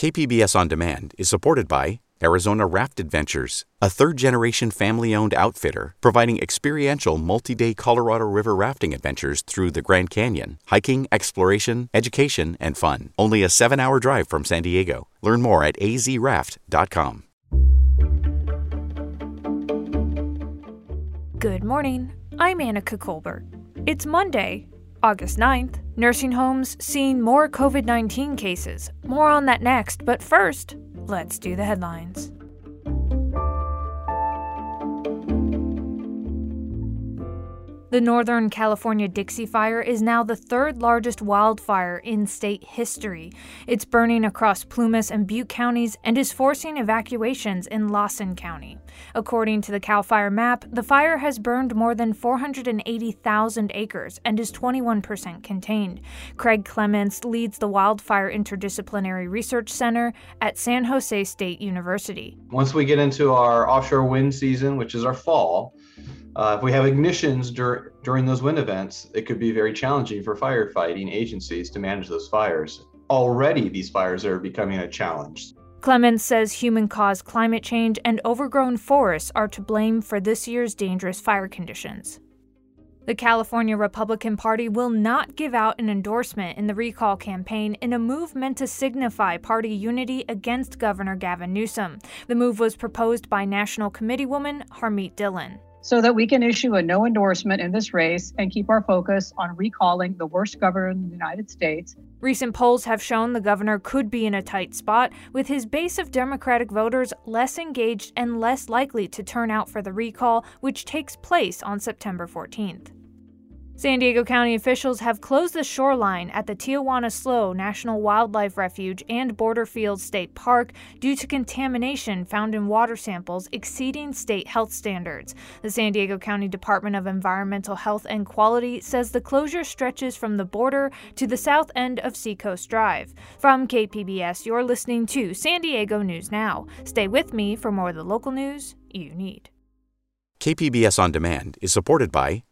KPBS On Demand is supported by Arizona Raft Adventures, a third generation family owned outfitter providing experiential multi day Colorado River rafting adventures through the Grand Canyon, hiking, exploration, education, and fun. Only a seven hour drive from San Diego. Learn more at azraft.com. Good morning. I'm Annika Colbert. It's Monday, August 9th. Nursing homes seeing more COVID 19 cases. More on that next, but first, let's do the headlines. The Northern California Dixie Fire is now the third largest wildfire in state history. It's burning across Plumas and Butte counties and is forcing evacuations in Lassen County. According to the CAL FIRE map, the fire has burned more than 480,000 acres and is 21% contained. Craig Clements leads the Wildfire Interdisciplinary Research Center at San Jose State University. Once we get into our offshore wind season, which is our fall, uh, if we have ignitions dur- during those wind events, it could be very challenging for firefighting agencies to manage those fires. Already, these fires are becoming a challenge. Clements says human caused climate change and overgrown forests are to blame for this year's dangerous fire conditions. The California Republican Party will not give out an endorsement in the recall campaign in a move meant to signify party unity against Governor Gavin Newsom. The move was proposed by National Committee woman Harmeet Dhillon so that we can issue a no endorsement in this race and keep our focus on recalling the worst governor in the United States. Recent polls have shown the governor could be in a tight spot, with his base of Democratic voters less engaged and less likely to turn out for the recall, which takes place on September 14th. San Diego County officials have closed the shoreline at the Tijuana Slough National Wildlife Refuge and Borderfield State Park due to contamination found in water samples exceeding state health standards. The San Diego County Department of Environmental Health and Quality says the closure stretches from the border to the south end of Seacoast Drive. From KPBS, you're listening to San Diego News Now. Stay with me for more of the local news you need. KPBS On Demand is supported by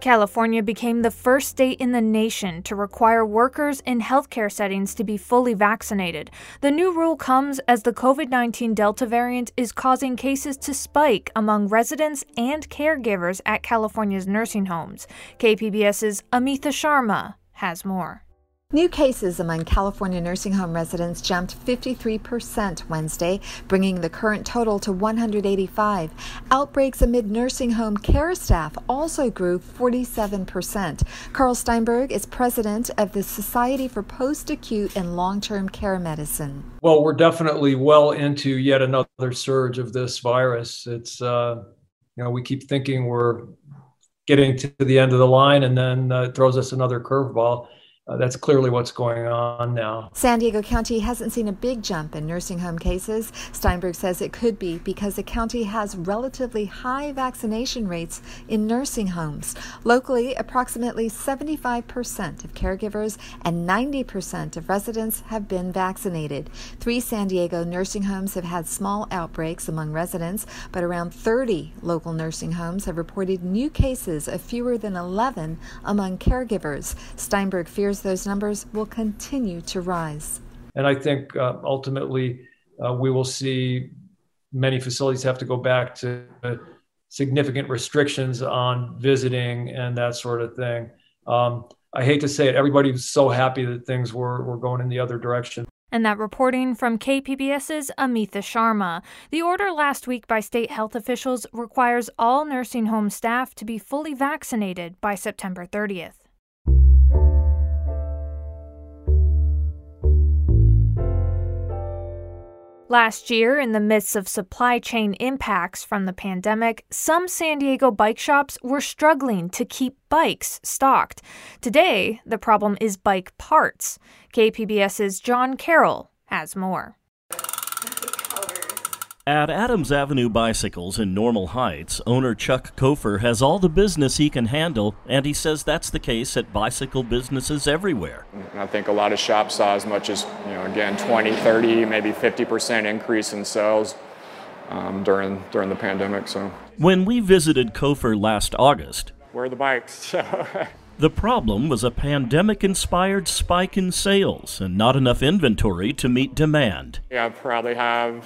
California became the first state in the nation to require workers in healthcare settings to be fully vaccinated. The new rule comes as the COVID 19 Delta variant is causing cases to spike among residents and caregivers at California's nursing homes. KPBS's Amita Sharma has more. New cases among California nursing home residents jumped 53% Wednesday, bringing the current total to 185. Outbreaks amid nursing home care staff also grew 47%. Karl Steinberg is president of the Society for Post Acute and Long Term Care Medicine. Well, we're definitely well into yet another surge of this virus. It's, uh, you know, we keep thinking we're getting to the end of the line and then uh, throws us another curveball uh, that's clearly what's going on now. San Diego County hasn't seen a big jump in nursing home cases. Steinberg says it could be because the county has relatively high vaccination rates in nursing homes. Locally, approximately 75% of caregivers and 90% of residents have been vaccinated. Three San Diego nursing homes have had small outbreaks among residents, but around 30 local nursing homes have reported new cases of fewer than 11 among caregivers. Steinberg fears those numbers will continue to rise. And I think uh, ultimately uh, we will see many facilities have to go back to significant restrictions on visiting and that sort of thing. Um, I hate to say it, everybody was so happy that things were, were going in the other direction. And that reporting from KPBS's Amita Sharma. The order last week by state health officials requires all nursing home staff to be fully vaccinated by September 30th. Last year, in the midst of supply chain impacts from the pandemic, some San Diego bike shops were struggling to keep bikes stocked. Today, the problem is bike parts. KPBS's John Carroll has more. At Adams Avenue Bicycles in Normal Heights, owner Chuck Kofer has all the business he can handle, and he says that's the case at bicycle businesses everywhere. I think a lot of shops saw as much as, you know, again, 20, 30, maybe 50% increase in sales um, during, during the pandemic. So When we visited Kofer last August, where are the bikes? the problem was a pandemic inspired spike in sales and not enough inventory to meet demand. yeah, I probably have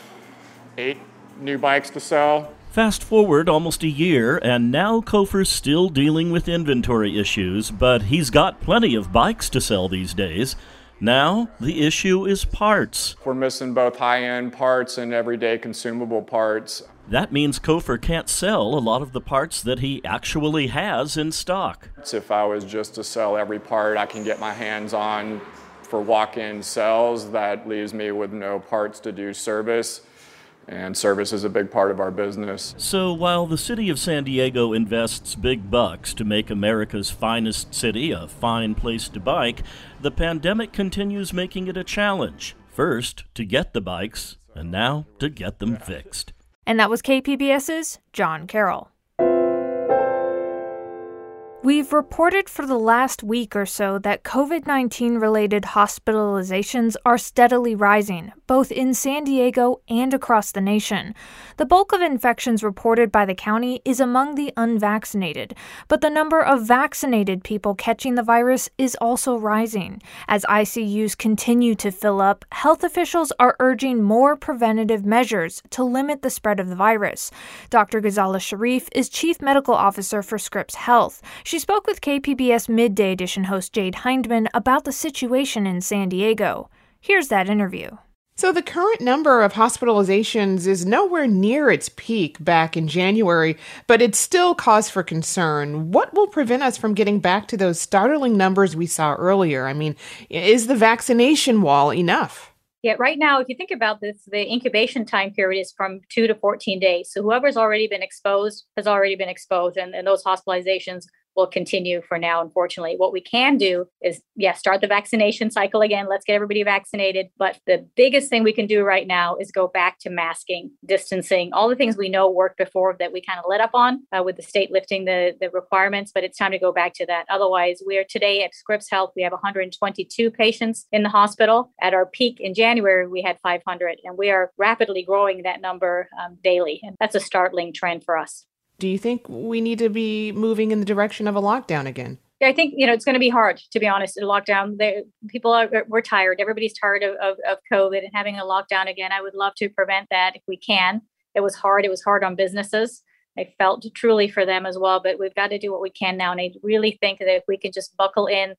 eight new bikes to sell. Fast forward almost a year, and now Kofer's still dealing with inventory issues, but he's got plenty of bikes to sell these days. Now, the issue is parts. We're missing both high end parts and everyday consumable parts. That means Kofer can't sell a lot of the parts that he actually has in stock. If I was just to sell every part I can get my hands on for walk in sales, that leaves me with no parts to do service. And service is a big part of our business. So while the city of San Diego invests big bucks to make America's finest city a fine place to bike, the pandemic continues making it a challenge. First, to get the bikes, and now to get them fixed. And that was KPBS's John Carroll. We've reported for the last week or so that COVID 19 related hospitalizations are steadily rising, both in San Diego and across the nation. The bulk of infections reported by the county is among the unvaccinated, but the number of vaccinated people catching the virus is also rising. As ICUs continue to fill up, health officials are urging more preventative measures to limit the spread of the virus. Dr. Ghazala Sharieff is Chief Medical Officer for Scripps Health. She spoke with KPBS Midday Edition host Jade Hindman about the situation in San Diego. Here's that interview. So, the current number of hospitalizations is nowhere near its peak back in January, but it's still cause for concern. What will prevent us from getting back to those startling numbers we saw earlier? I mean, is the vaccination wall enough? Yeah, right now, if you think about this, the incubation time period is from two to 14 days. So, whoever's already been exposed has already been exposed, and, and those hospitalizations will continue for now, unfortunately. What we can do is, yeah, start the vaccination cycle again. Let's get everybody vaccinated. But the biggest thing we can do right now is go back to masking, distancing, all the things we know worked before that we kind of let up on uh, with the state lifting the, the requirements. But it's time to go back to that. Otherwise, we are today at Scripps Health, we have 122 patients in the hospital. At our peak in January, we had 500, and we are rapidly growing that number um, daily. And that's a startling trend for us. Do you think we need to be moving in the direction of a lockdown again? Yeah, I think you know it's going to be hard to be honest. In lockdown, they, people are we're tired. Everybody's tired of, of, of COVID and having a lockdown again. I would love to prevent that if we can. It was hard. It was hard on businesses. I felt truly for them as well. But we've got to do what we can now, and I really think that if we can just buckle in,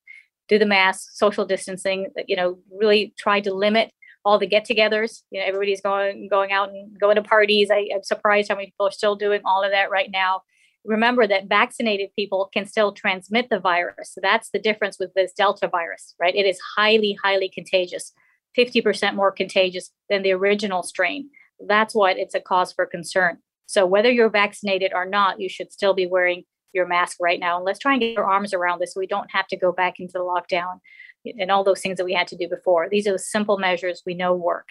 do the mask, social distancing, you know, really try to limit all the get-togethers. You know, everybody's going going out and going to parties. I, I'm surprised how many people are still doing all of that right now. Remember that vaccinated people can still transmit the virus. So that's the difference with this Delta virus, right? It is highly, highly contagious, 50% more contagious than the original strain. That's what it's a cause for concern. So whether you're vaccinated or not, you should still be wearing your mask right now. And let's try and get our arms around this so we don't have to go back into the lockdown and all those things that we had to do before. These are the simple measures we know work.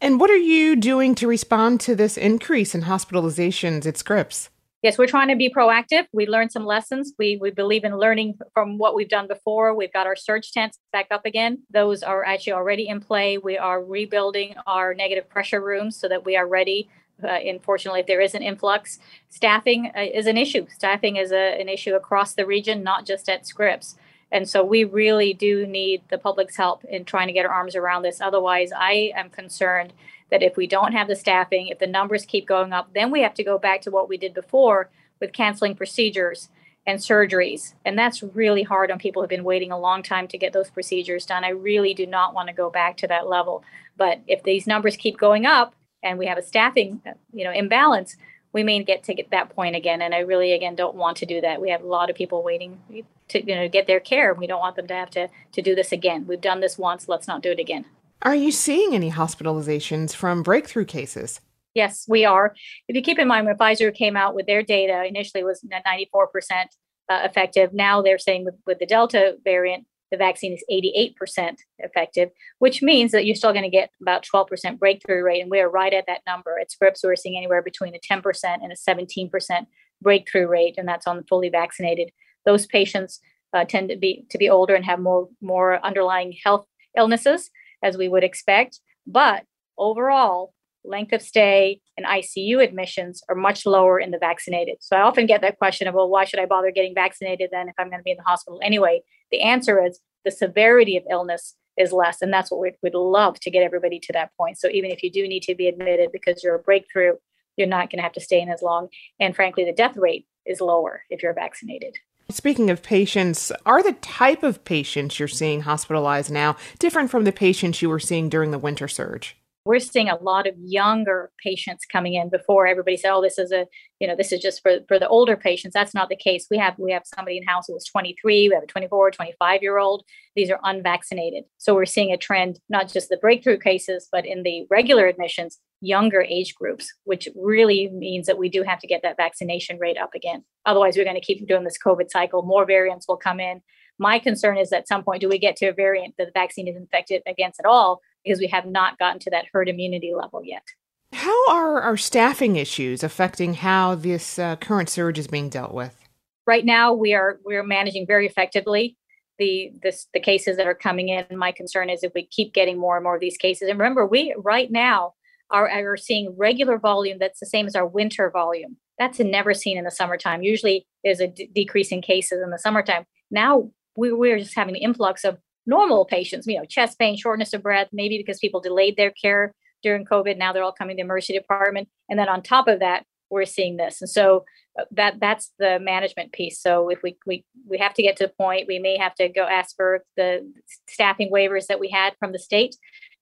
And what are you doing to respond to this increase in hospitalizations at Scripps? Yes, we're trying to be proactive. We learned some lessons. We we believe in learning from what we've done before. We've got our surge tents back up again. Those are actually already in play. We are rebuilding our negative pressure rooms so that we are ready. Uh, unfortunately, if there is an influx, staffing uh, is an issue. Staffing is a, an issue across the region, not just at Scripps. And so we really do need the public's help in trying to get our arms around this. Otherwise, I am concerned that if we don't have the staffing, if the numbers keep going up, then we have to go back to what we did before with canceling procedures and surgeries. And that's really hard on people who've been waiting a long time to get those procedures done. I really do not want to go back to that level. But if these numbers keep going up and we have a staffing, you know, imbalance, we may get to get that point again. And I really, again, don't want to do that. We have a lot of people waiting to, you know, get their care. We don't want them to have to, to do this again. We've done this once. Let's not do it again. Are you seeing any hospitalizations from breakthrough cases? Yes, we are. If you keep in mind when Pfizer came out with their data, initially was 94% uh, effective. Now they're saying with, with the Delta variant, the vaccine is 88% effective, which means that you're still going to get about 12% breakthrough rate. And we are right at that number. At Scripps, we're seeing anywhere between a 10% and a 17% breakthrough rate, and that's on the fully vaccinated. Those patients uh, tend to be to be older and have more more underlying health illnesses, as we would expect. But overall, length of stay and ICU admissions are much lower in the vaccinated. So I often get that question of, well, why should I bother getting vaccinated then if I'm going to be in the hospital anyway? The answer is the severity of illness is less. And that's what we'd, we'd love to get everybody to that point. So even if you do need to be admitted because you're a breakthrough, you're not going to have to stay in as long. And frankly, the death rate is lower if you're vaccinated. Speaking of patients, are the type of patients you're seeing hospitalized now different from the patients you were seeing during the winter surge? We're seeing a lot of younger patients coming in before everybody said oh this is a you know this is just for for the older patients. That's not the case. We have we have somebody in house who was 23 we have a 24 25 year old these are unvaccinated. So we're seeing a trend not just the breakthrough cases but in the regular admissions younger age groups which really means that we do have to get that vaccination rate up again. Otherwise we're going to keep doing this covid cycle. More variants will come in. My concern is at some point do we get to a variant that the vaccine is infected against at all because we have not gotten to that herd immunity level yet. How are our staffing issues affecting how this uh, current surge is being dealt with? Right now, we are we are managing very effectively the this, the cases that are coming in. My concern is if we keep getting more and more of these cases. And remember, we right now are, are seeing regular volume that's the same as our winter volume. That's never seen in the summertime. Usually, there's a d- decrease in cases in the summertime. Now we, we're just having an influx of normal patients, you know, chest pain, shortness of breath, maybe because people delayed their care during COVID. Now they're all coming to the emergency department. And then on top of that, we're seeing this. And so uh, that that's the management piece. So if we we we have to get to a point, we may have to go ask for the staffing waivers that we had from the state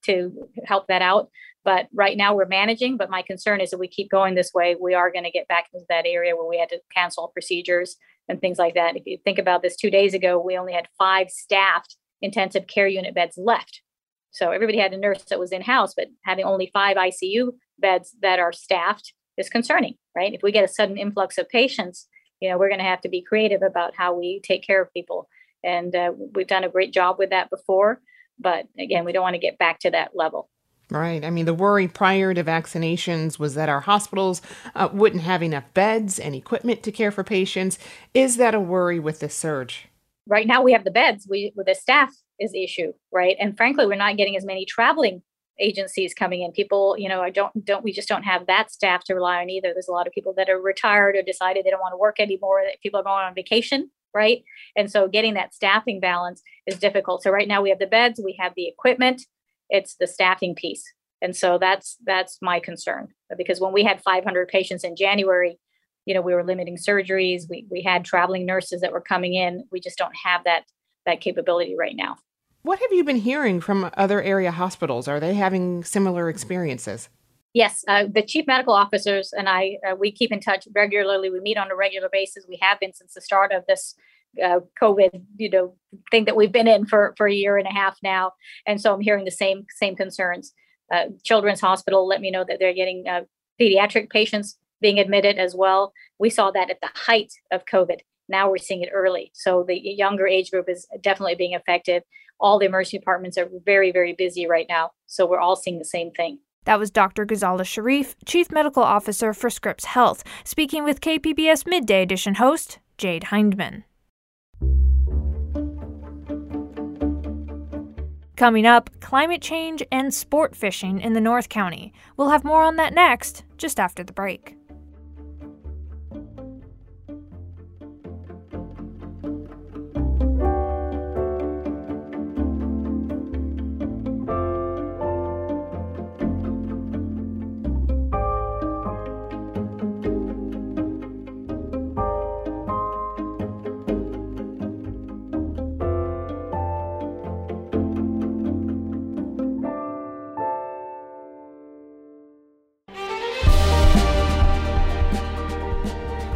to help that out. But right now we're managing. But my concern is if we keep going this way, we are going to get back into that area where we had to cancel procedures and things like that. If you think about this, two days ago we only had five staffed intensive care unit beds left. So everybody had a nurse that was in house, but having only five ICU beds that are staffed is concerning, right? If we get a sudden influx of patients, you know, we're going to have to be creative about how we take care of people. And uh, we've done a great job with that before. But again, we don't want to get back to that level. Right. I mean, the worry prior to vaccinations was that our hospitals uh, wouldn't have enough beds and equipment to care for patients. Is that a worry with this surge? Right now we have the beds we the staff is the issue right? And frankly we're not getting as many traveling agencies coming in. People you know i don't don't we just don't have that staff to rely on either. There's a lot of people that are retired or decided they don't want to work anymore that people are going on vacation right? And so getting that staffing balance is difficult. So right now we have the beds we have the equipment it's the staffing piece. And so that's that's my concern because when we had 500 patients in january you know we were limiting surgeries we, we had traveling nurses that were coming in we just don't have that that capability right now. What have you been hearing from other area hospitals? Are they having similar experiences? Yes uh, the chief medical officers and i uh, we keep in touch regularly. We meet on a regular basis. We have been since the start of this uh, covid you know thing that we've been in for for a year and a half now. And so i'm hearing the same same concerns. Uh, children's hospital let me know that they're getting uh, pediatric patients being admitted as well. We saw that at the height of COVID. Now we're seeing it early. So the younger age group is definitely being affected. All the emergency departments are very, very busy right now. So we're all seeing the same thing. That was Dr. Ghazala Sharieff, Chief Medical Officer for Scripps Health, speaking with KPBS Midday Edition host Jade Hindman. Coming up, climate change and sport fishing in the North County. We'll have more on that next, just after the break.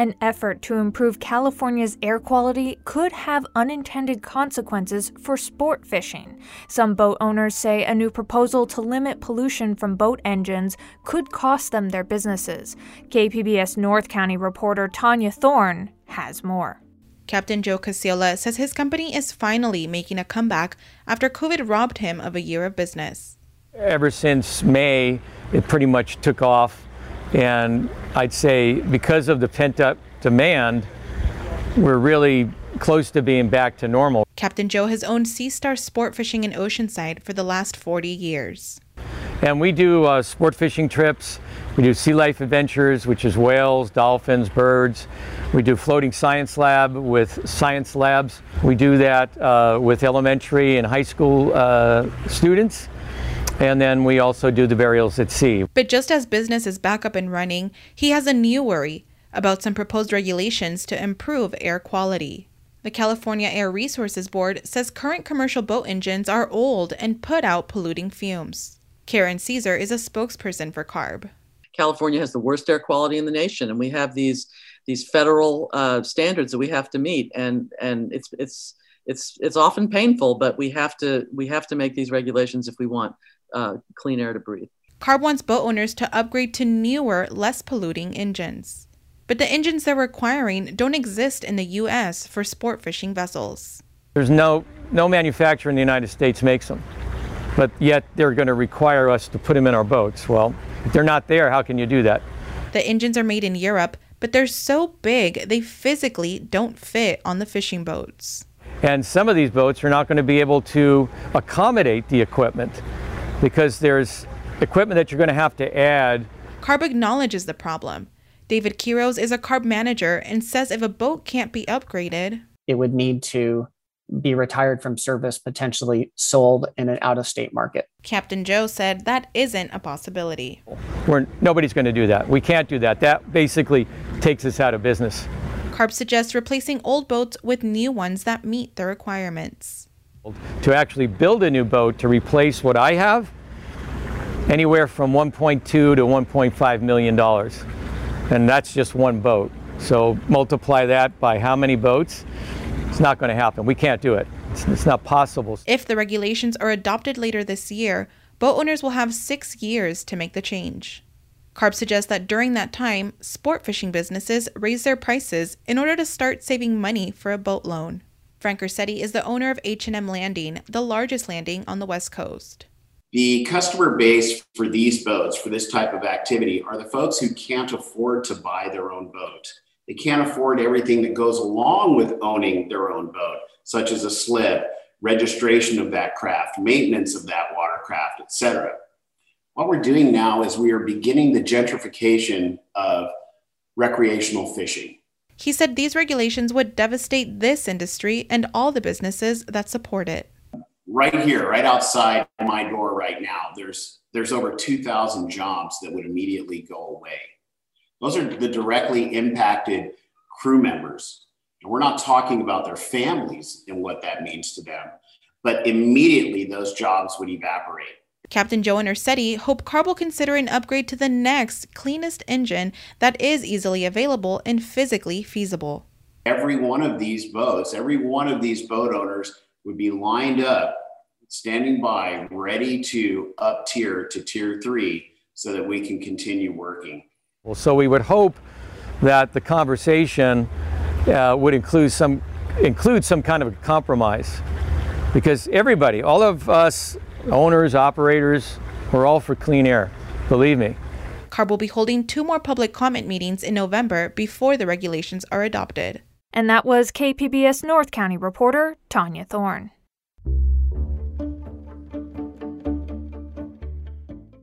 An effort to improve California's air quality could have unintended consequences for sport fishing. Some boat owners say a new proposal to limit pollution from boat engines could cost them their businesses. KPBS North County reporter Tania Thorne has more. Captain Joe Casiola says his company is finally making a comeback after COVID robbed him of a year of business. Ever since May, it pretty much took off and I'd say because of the pent up demand, we're really close to being back to normal. Captain Joe has owned Sea Star Sport Fishing in Oceanside for the last 40 years. And we do uh, sport fishing trips. We do sea life adventures, which is whales, dolphins, birds. We do floating science lab with science labs. We do that uh, with elementary and high school uh, students. And then we also do the burials at sea. But just as business is back up and running, he has a new worry about some proposed regulations to improve air quality. The California Air Resources Board says current commercial boat engines are old and put out polluting fumes. Karen Caesar is a spokesperson for CARB. California has the worst air quality in the nation, and we have these these federal uh, standards that we have to meet, and and it's it's it's it's often painful, but we have to we have to make these regulations if we want uh, clean air to breathe. CARB wants boat owners to upgrade to newer, less polluting engines. But the engines they're requiring don't exist in the U.S. for sport fishing vessels. There's no, no manufacturer in the United States makes them, but yet they're going to require us to put them in our boats. Well, if they're not there, how can you do that? The engines are made in Europe, but they're so big they physically don't fit on the fishing boats. And some of these boats are not going to be able to accommodate the equipment because there's equipment that you're going to have to add. CARB acknowledges the problem. David Quiros is a CARB manager and says if a boat can't be upgraded, it would need to be retired from service, potentially sold in an out of state market. Captain Joe said that isn't a possibility. We're, nobody's going to do that. We can't do that. That basically takes us out of business. CARB suggests replacing old boats with new ones that meet the requirements. To actually build a new boat to replace what I have, anywhere from 1.2 to 1.5 million dollars, and that's just one boat. So multiply that by how many boats? It's not going to happen. We can't do it. It's, it's not possible. If the regulations are adopted later this year, boat owners will have six years to make the change. CARB suggests that during that time, sport fishing businesses raise their prices in order to start saving money for a boat loan. Frank Ursitti is the owner of H&M Landing, the largest landing on the West Coast. The customer base for these boats, for this type of activity, are the folks who can't afford to buy their own boat. They can't afford everything that goes along with owning their own boat, such as a slip, registration of that craft, maintenance of that watercraft, etc. What we're doing now is we are beginning the gentrification of recreational fishing. He said these regulations would devastate this industry and all the businesses that support it. Right here, right outside my door right now, there's there's over 2,000 jobs that would immediately go away. Those are the directly impacted crew members. And we're not talking about their families and what that means to them, but immediately those jobs would evaporate. Captain Joe and Ursitti hope CARB will consider an upgrade to the next cleanest engine that is easily available and physically feasible. Every one of these boats, every one of these boat owners would be lined up, standing by, ready to up tier to tier three so that we can continue working. Well, so we would hope that the conversation uh, would include some include some kind of a compromise because everybody, all of us owners, operators, we're all for clean air. Believe me. CARB will be holding two more public comment meetings in November before the regulations are adopted. And that was KPBS North County reporter Tania Thorne.